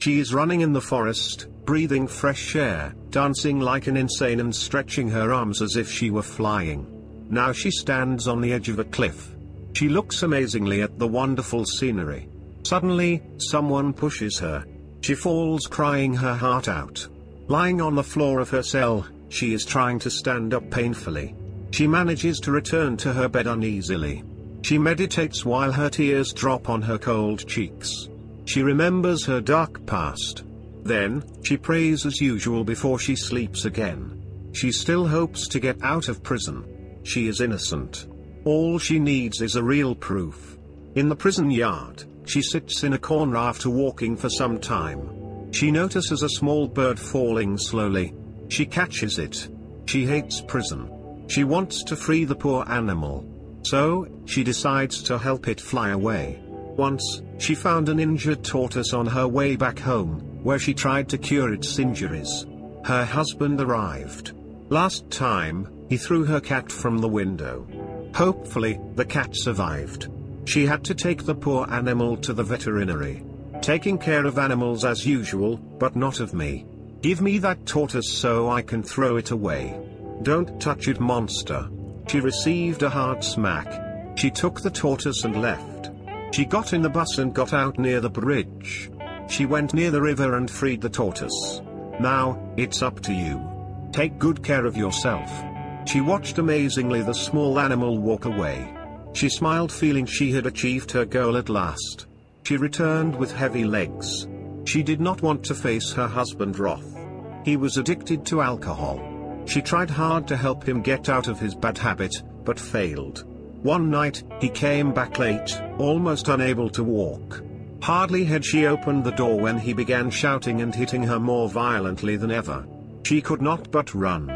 She is running in the forest, breathing fresh air, dancing like an insane and stretching her arms as if she were flying. Now she stands on the edge of a cliff. She looks amazingly at the wonderful scenery. Suddenly, someone pushes her. She falls crying her heart out. Lying on the floor of her cell, she is trying to stand up painfully. She manages to return to her bed uneasily. She meditates while her tears drop on her cold cheeks. She remembers her dark past. Then, she prays as usual before she sleeps again. She still hopes to get out of prison. She is innocent. All she needs is a real proof. In the prison yard, she sits in a corner after walking for some time. She notices a small bird falling slowly. She catches it. She hates prison. She wants to free the poor animal. So, she decides to help it fly away. Once, she found an injured tortoise on her way back home, where she tried to cure its injuries. Her husband arrived. Last time, he threw her cat from the window. Hopefully, the cat survived. She had to take the poor animal to the veterinary. Taking care of animals as usual, but not of me. Give me that tortoise so I can throw it away. Don't touch it monster. She received a hard smack. She took the tortoise and left. She got in the bus and got out near the bridge. She went near the river and freed the tortoise. Now, it's up to you. Take good care of yourself. She watched amazingly the small animal walk away. She smiled feeling she had achieved her goal at last. She returned with heavy legs. She did not want to face her husband Roth. He was addicted to alcohol. She tried hard to help him get out of his bad habit, but failed. One night, he came back late, almost unable to walk. Hardly had she opened the door when he began shouting and hitting her more violently than ever. She could not but run.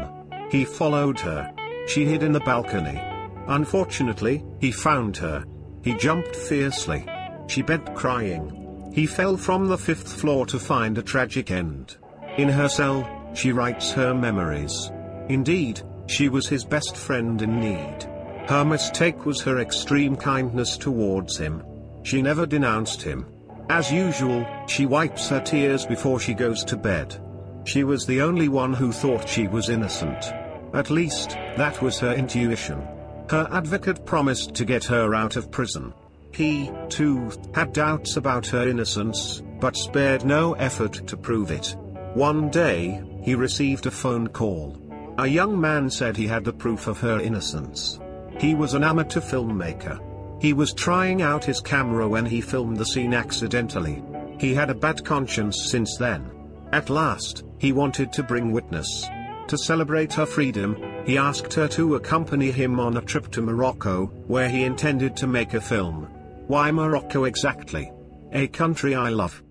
He followed her. She hid in the balcony. Unfortunately, he found her. He jumped fiercely. She bent crying. He fell from the fifth floor to find a tragic end. In her cell, she writes her memories. Indeed, she was his best friend in need. Her mistake was her extreme kindness towards him. She never denounced him. As usual, she wipes her tears before she goes to bed. She was the only one who thought she was innocent. At least, that was her intuition. Her advocate promised to get her out of prison. He, too, had doubts about her innocence, but spared no effort to prove it. One day, he received a phone call. A young man said he had the proof of her innocence. He was an amateur filmmaker. He was trying out his camera when he filmed the scene accidentally. He had a bad conscience since then. At last, he wanted to bring witness. To celebrate her freedom, he asked her to accompany him on a trip to Morocco, where he intended to make a film. Why Morocco exactly? A country I love.